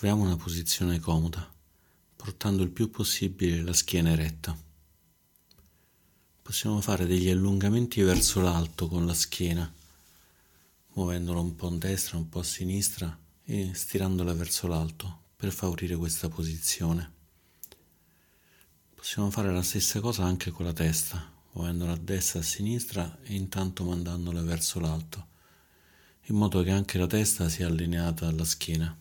Troviamo una posizione comoda, portando il più possibile la schiena eretta. Possiamo fare degli allungamenti verso l'alto con la schiena, muovendola un po' a destra, un po' a sinistra e stirandola verso l'alto per favorire questa posizione. Possiamo fare la stessa cosa anche con la testa, muovendola a destra e a sinistra e intanto mandandola verso l'alto, in modo che anche la testa sia allineata alla schiena.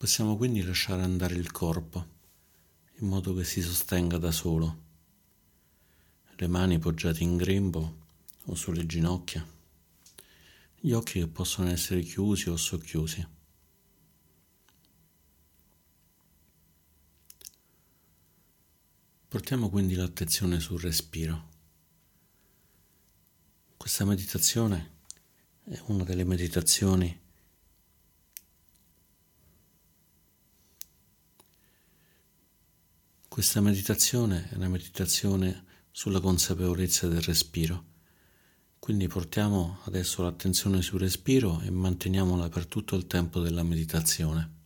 Possiamo quindi lasciare andare il corpo, in modo che si sostenga da solo, le mani poggiate in grembo o sulle ginocchia, gli occhi che possono essere chiusi o socchiusi. Portiamo quindi l'attenzione sul respiro. Questa meditazione è una delle meditazioni Questa meditazione è una meditazione sulla consapevolezza del respiro. Quindi portiamo adesso l'attenzione sul respiro e manteniamola per tutto il tempo della meditazione.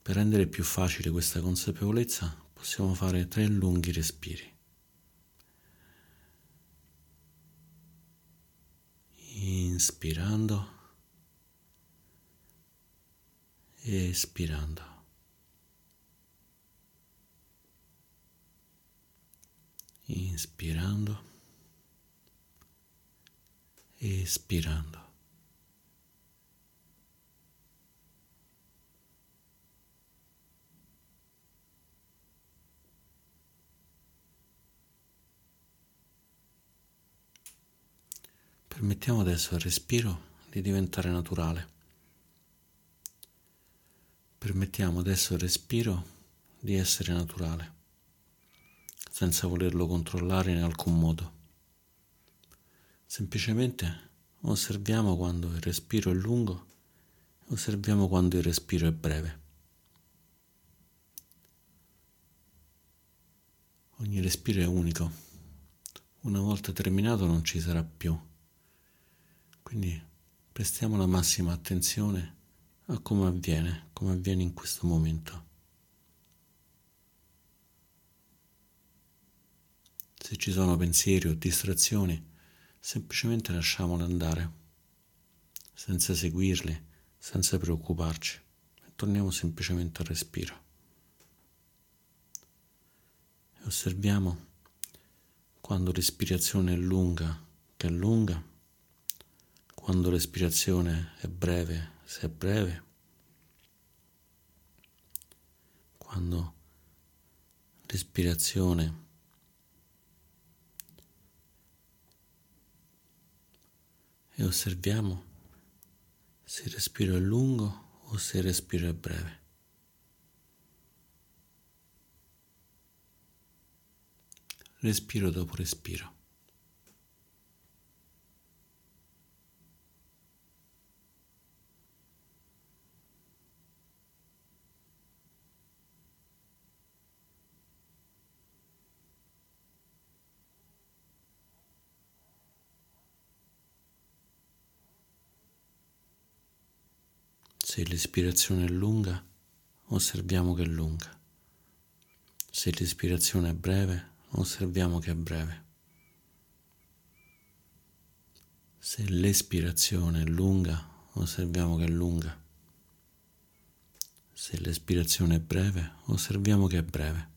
Per rendere più facile questa consapevolezza possiamo fare tre lunghi respiri. Inspirando, espirando. Inspirando, espirando. Permettiamo adesso al respiro di diventare naturale. Permettiamo adesso al respiro di essere naturale, senza volerlo controllare in alcun modo. Semplicemente osserviamo quando il respiro è lungo e osserviamo quando il respiro è breve. Ogni respiro è unico. Una volta terminato non ci sarà più. Quindi prestiamo la massima attenzione a come avviene, come avviene in questo momento. Se ci sono pensieri o distrazioni, semplicemente lasciamoli andare, senza seguirli, senza preoccuparci, e torniamo semplicemente al respiro. E osserviamo quando respirazione è lunga, che è lunga, quando respirazione è breve, se breve, quando respirazione e osserviamo se il respiro è lungo o se il respiro è breve. Respiro dopo respiro. Se l'ispirazione è lunga, osserviamo che è lunga. Se l'ispirazione è breve, osserviamo che è breve. Se l'espirazione è lunga, osserviamo che è lunga. Se l'espirazione è breve, osserviamo che è breve.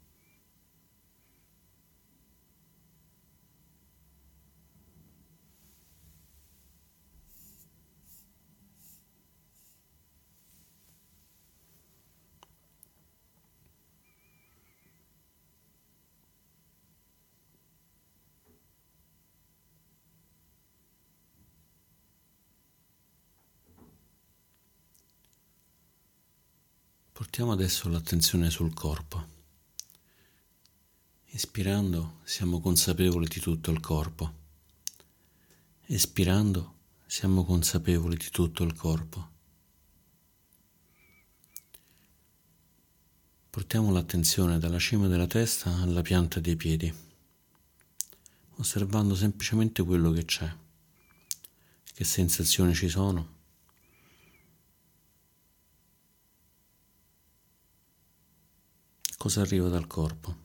Portiamo adesso l'attenzione sul corpo. Ispirando siamo consapevoli di tutto il corpo. Espirando siamo consapevoli di tutto il corpo. Portiamo l'attenzione dalla cima della testa alla pianta dei piedi, osservando semplicemente quello che c'è, che sensazioni ci sono. Cosa arriva dal corpo?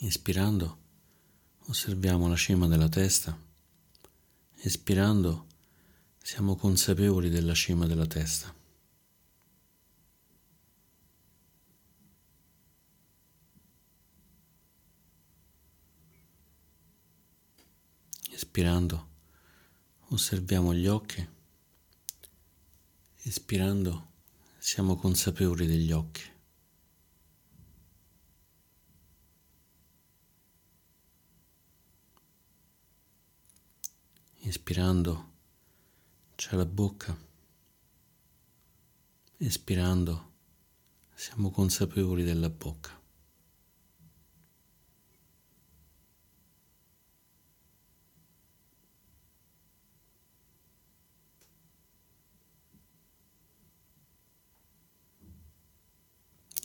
Inspirando osserviamo la cima della testa, espirando siamo consapevoli della cima della testa. Espirando osserviamo gli occhi, espirando siamo consapevoli degli occhi. Inspirando c'è la bocca, espirando siamo consapevoli della bocca.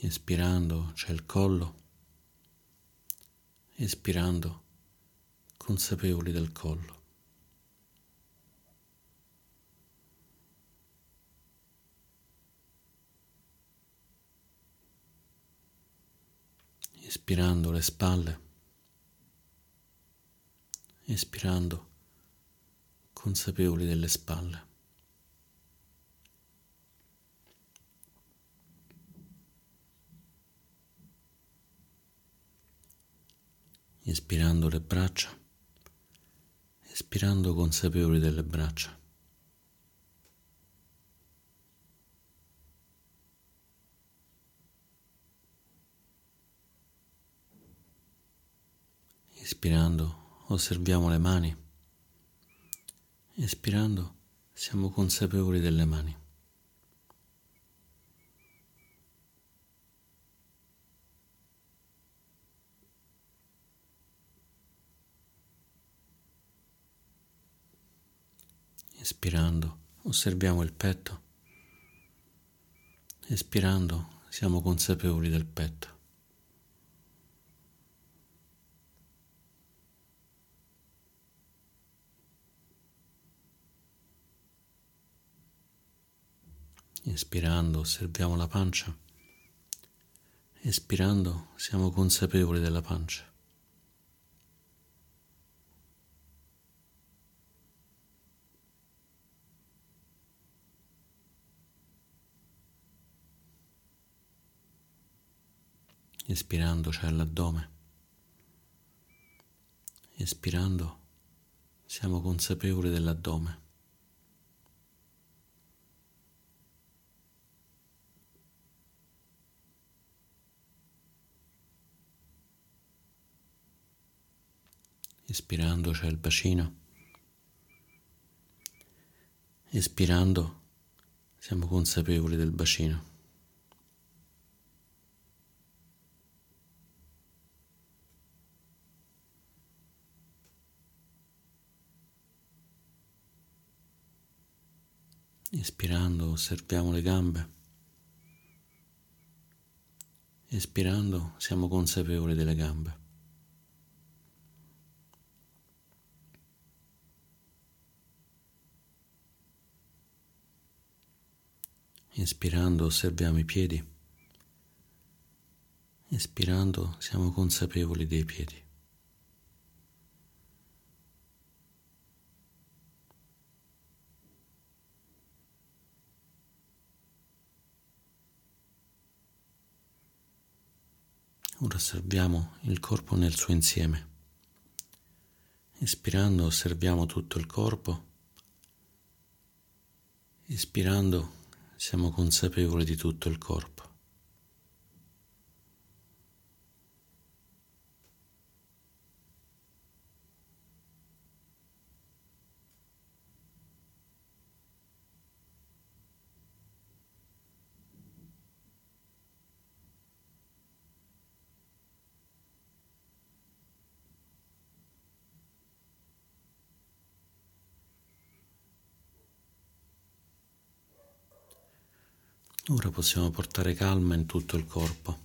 Espirando c'è il collo, espirando consapevoli del collo. Espirando le spalle, espirando consapevoli delle spalle. Inspirando le braccia, espirando consapevoli delle braccia. Ispirando osserviamo le mani, espirando siamo consapevoli delle mani. Espirando osserviamo il petto, espirando siamo consapevoli del petto. Inspirando osserviamo la pancia, espirando siamo consapevoli della pancia. Espirando c'è l'addome. Espirando siamo consapevoli dell'addome. Espirando c'è il bacino. Espirando siamo consapevoli del bacino. Ispirando osserviamo le gambe. Espirando siamo consapevoli delle gambe. Inspirando osserviamo i piedi. Espirando siamo consapevoli dei piedi. Ora osserviamo il corpo nel suo insieme. Espirando osserviamo tutto il corpo. Ispirando siamo consapevoli di tutto il corpo. Ora possiamo portare calma in tutto il corpo.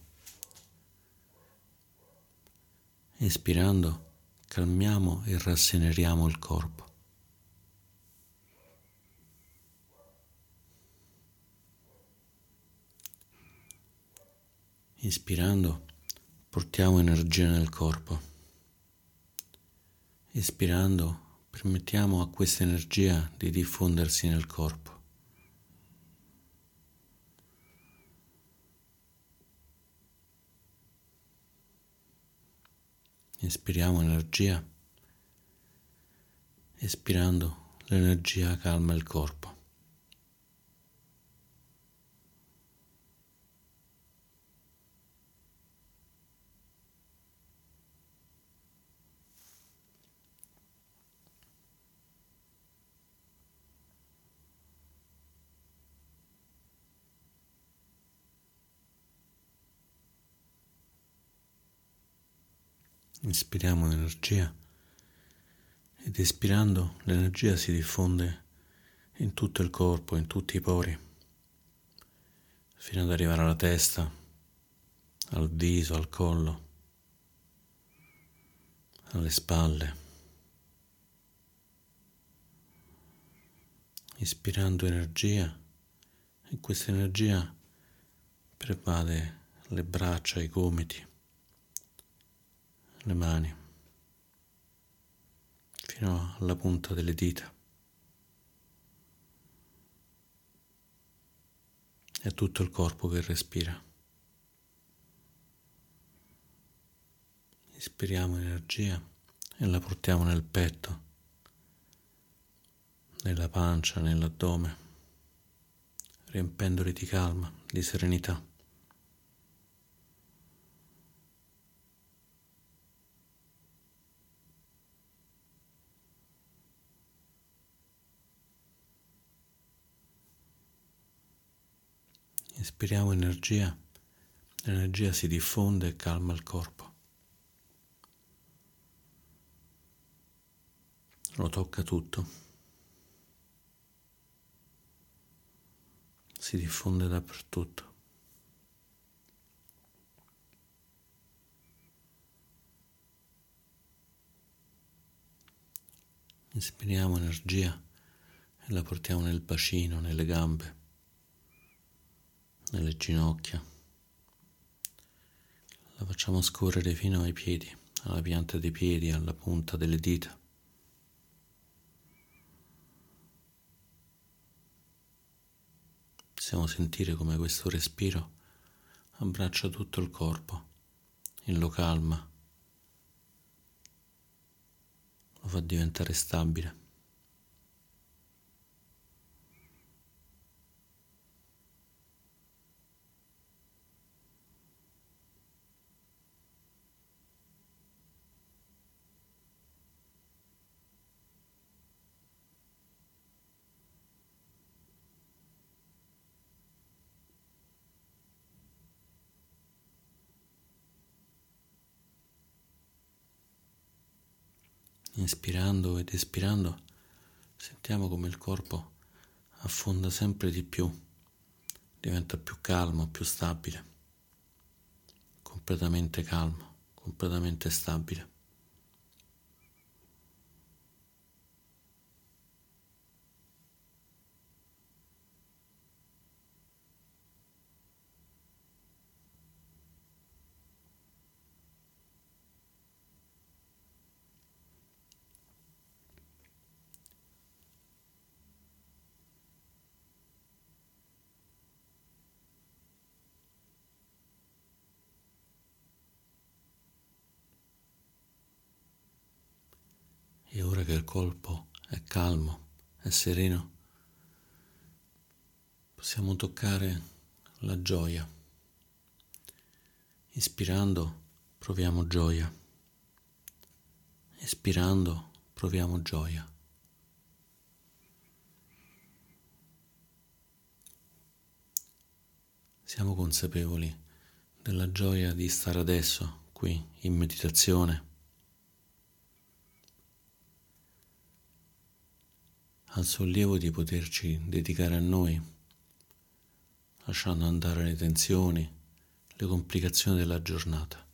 Espirando, calmiamo e rasseneriamo il corpo. Inspirando, portiamo energia nel corpo. Espirando, permettiamo a questa energia di diffondersi nel corpo. Inspiriamo energia. Espirando, l'energia calma il corpo. Inspiriamo l'energia ed espirando l'energia si diffonde in tutto il corpo, in tutti i pori, fino ad arrivare alla testa, al viso, al collo, alle spalle. Ispirando energia e questa energia pervade le braccia, i gomiti le mani fino alla punta delle dita. È tutto il corpo che respira. Ispiriamo energia e la portiamo nel petto, nella pancia, nell'addome, riempendoli di calma, di serenità. Ispiriamo energia, l'energia si diffonde e calma il corpo. Lo tocca tutto. Si diffonde dappertutto. Ispiriamo energia e la portiamo nel bacino, nelle gambe nelle ginocchia. La facciamo scorrere fino ai piedi, alla pianta dei piedi, alla punta delle dita. Possiamo sentire come questo respiro abbraccia tutto il corpo e lo calma, lo fa diventare stabile. Inspirando ed espirando sentiamo come il corpo affonda sempre di più, diventa più calmo, più stabile, completamente calmo, completamente stabile. E ora che il colpo è calmo, è sereno, possiamo toccare la gioia. Ispirando proviamo gioia. Espirando proviamo gioia. Siamo consapevoli della gioia di stare adesso qui in meditazione al sollievo di poterci dedicare a noi, lasciando andare le tensioni, le complicazioni della giornata.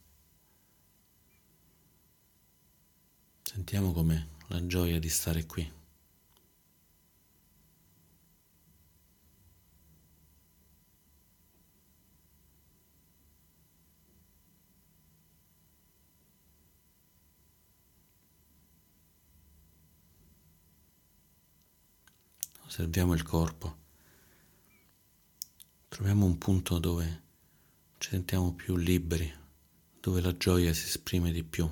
Sentiamo come la gioia di stare qui. Osserviamo il corpo. Troviamo un punto dove ci sentiamo più liberi, dove la gioia si esprime di più.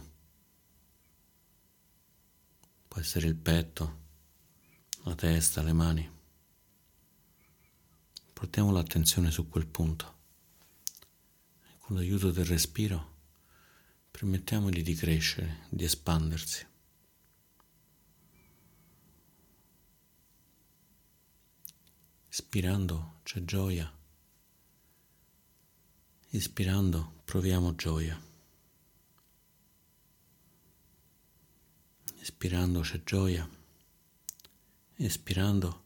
Può essere il petto, la testa, le mani. Portiamo l'attenzione su quel punto e con l'aiuto del respiro permettiamogli di crescere, di espandersi. Ispirando c'è gioia, ispirando proviamo gioia, ispirando c'è gioia, espirando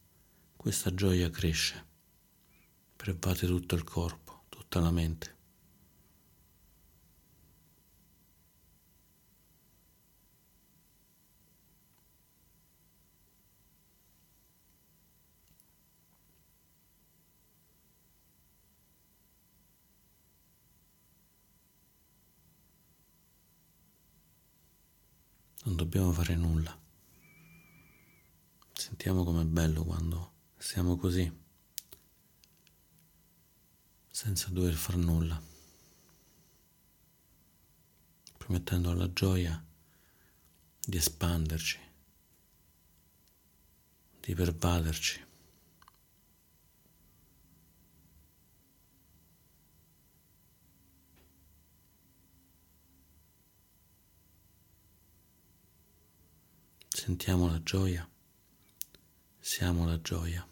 questa gioia cresce, pervade tutto il corpo, tutta la mente. Non dobbiamo fare nulla. Sentiamo com'è bello quando siamo così, senza dover far nulla, permettendo alla gioia di espanderci, di pervaderci. Sentiamo la gioia, siamo la gioia.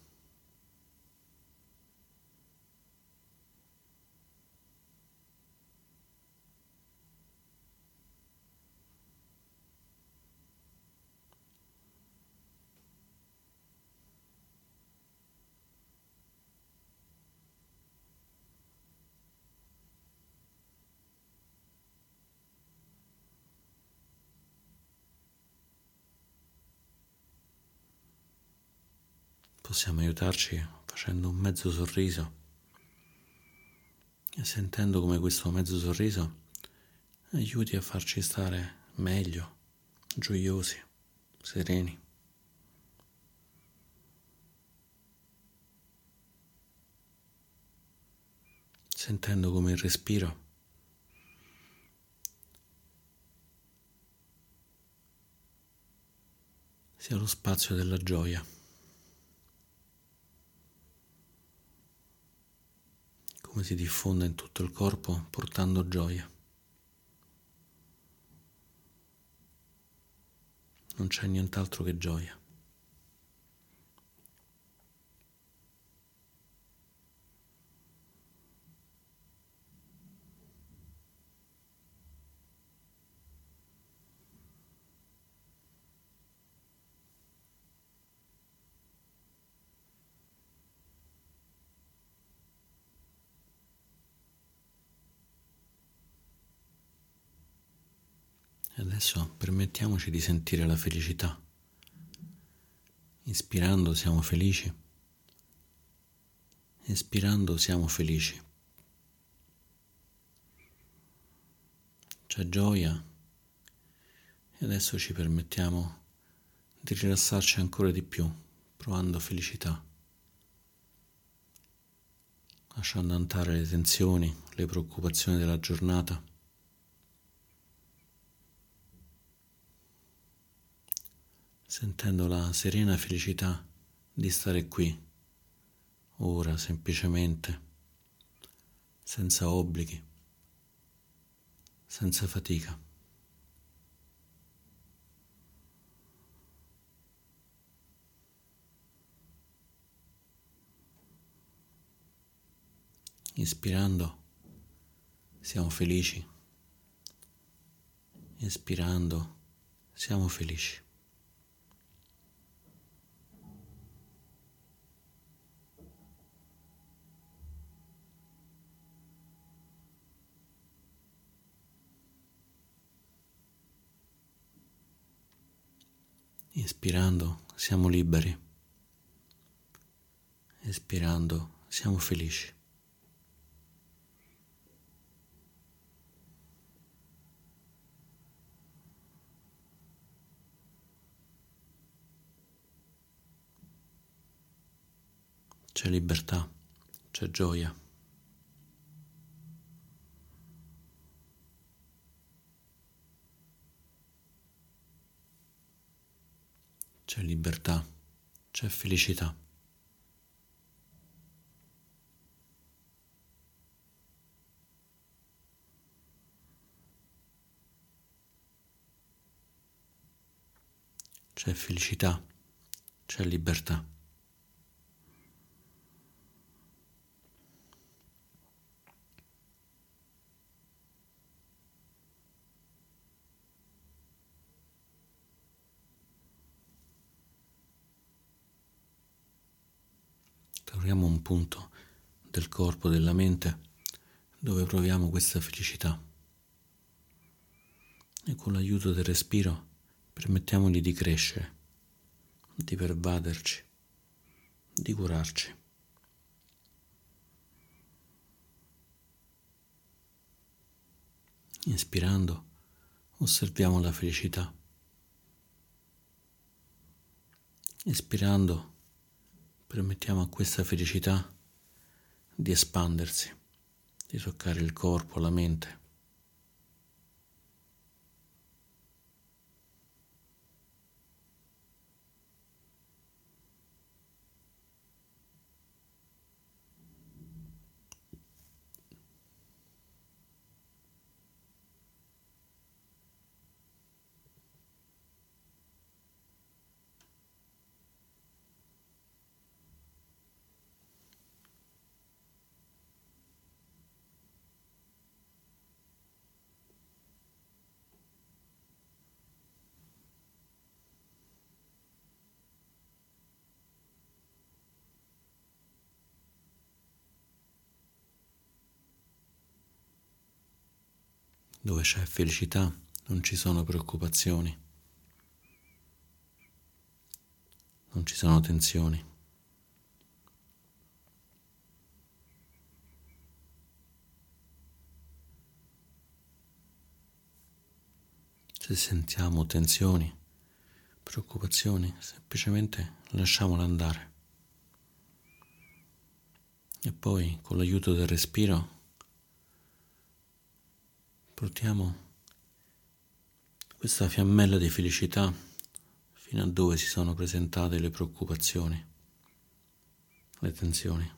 Possiamo aiutarci facendo un mezzo sorriso e sentendo come questo mezzo sorriso aiuti a farci stare meglio, gioiosi, sereni. Sentendo come il respiro sia lo spazio della gioia. Come si diffonde in tutto il corpo portando gioia. Non c'è nient'altro che gioia. E adesso permettiamoci di sentire la felicità. Inspirando siamo felici. Espirando siamo felici. C'è gioia e adesso ci permettiamo di rilassarci ancora di più, provando felicità, lasciando andare le tensioni, le preoccupazioni della giornata. Sentendo la serena felicità di stare qui, ora semplicemente, senza obblighi, senza fatica. Ispirando siamo felici, espirando siamo felici. Inspirando siamo liberi, espirando siamo felici. C'è libertà, c'è gioia. C'è libertà, c'è felicità. C'è felicità, c'è libertà. Troviamo un punto del corpo, della mente, dove proviamo questa felicità. E con l'aiuto del respiro permettiamogli di crescere, di pervaderci, di curarci. Inspirando, osserviamo la felicità. Espirando, permettiamo a questa felicità di espandersi, di toccare il corpo, la mente. Dove c'è felicità non ci sono preoccupazioni, non ci sono tensioni. Se sentiamo tensioni, preoccupazioni, semplicemente lasciamole andare. E poi con l'aiuto del respiro Portiamo questa fiammella di felicità fino a dove si sono presentate le preoccupazioni, le tensioni.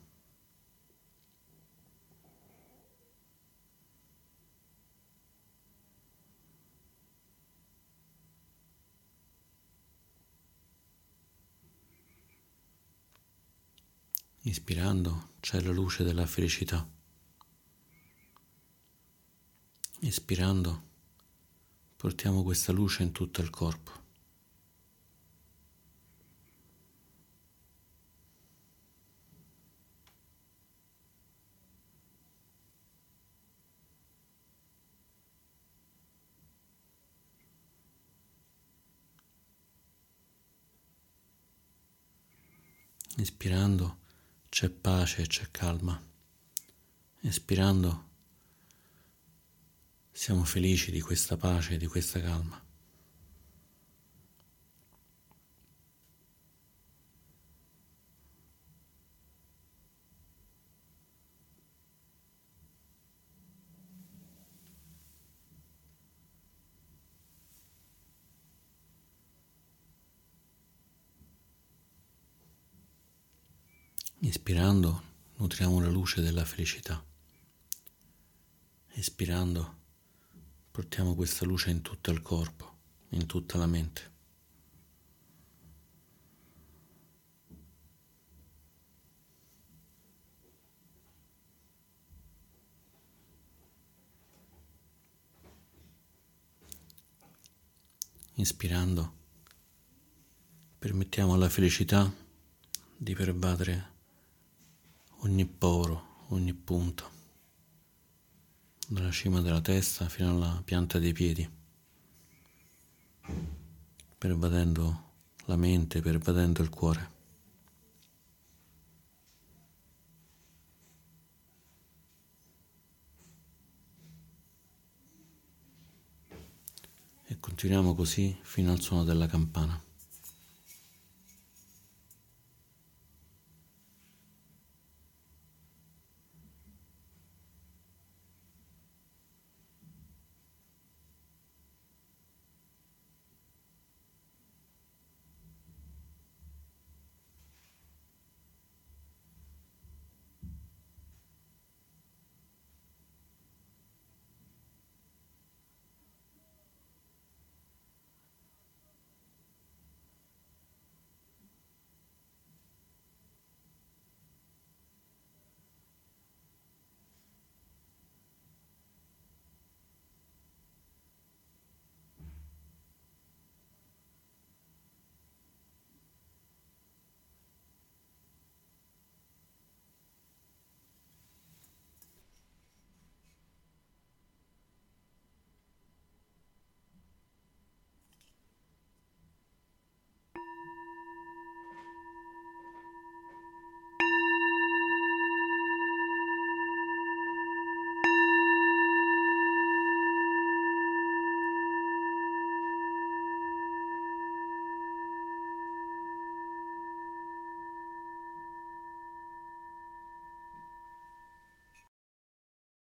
Ispirando c'è la luce della felicità. Espirando, portiamo questa luce in tutto il corpo. Ispirando c'è pace, c'è calma. Espirando siamo felici di questa pace di questa calma. Ispirando nutriamo la luce della felicità. Espirando Portiamo questa luce in tutto il corpo, in tutta la mente. Inspirando, permettiamo alla felicità di pervadere ogni poro, ogni punto dalla cima della testa fino alla pianta dei piedi, pervadendo la mente pervadendo il cuore. E continuiamo così fino al suono della campana.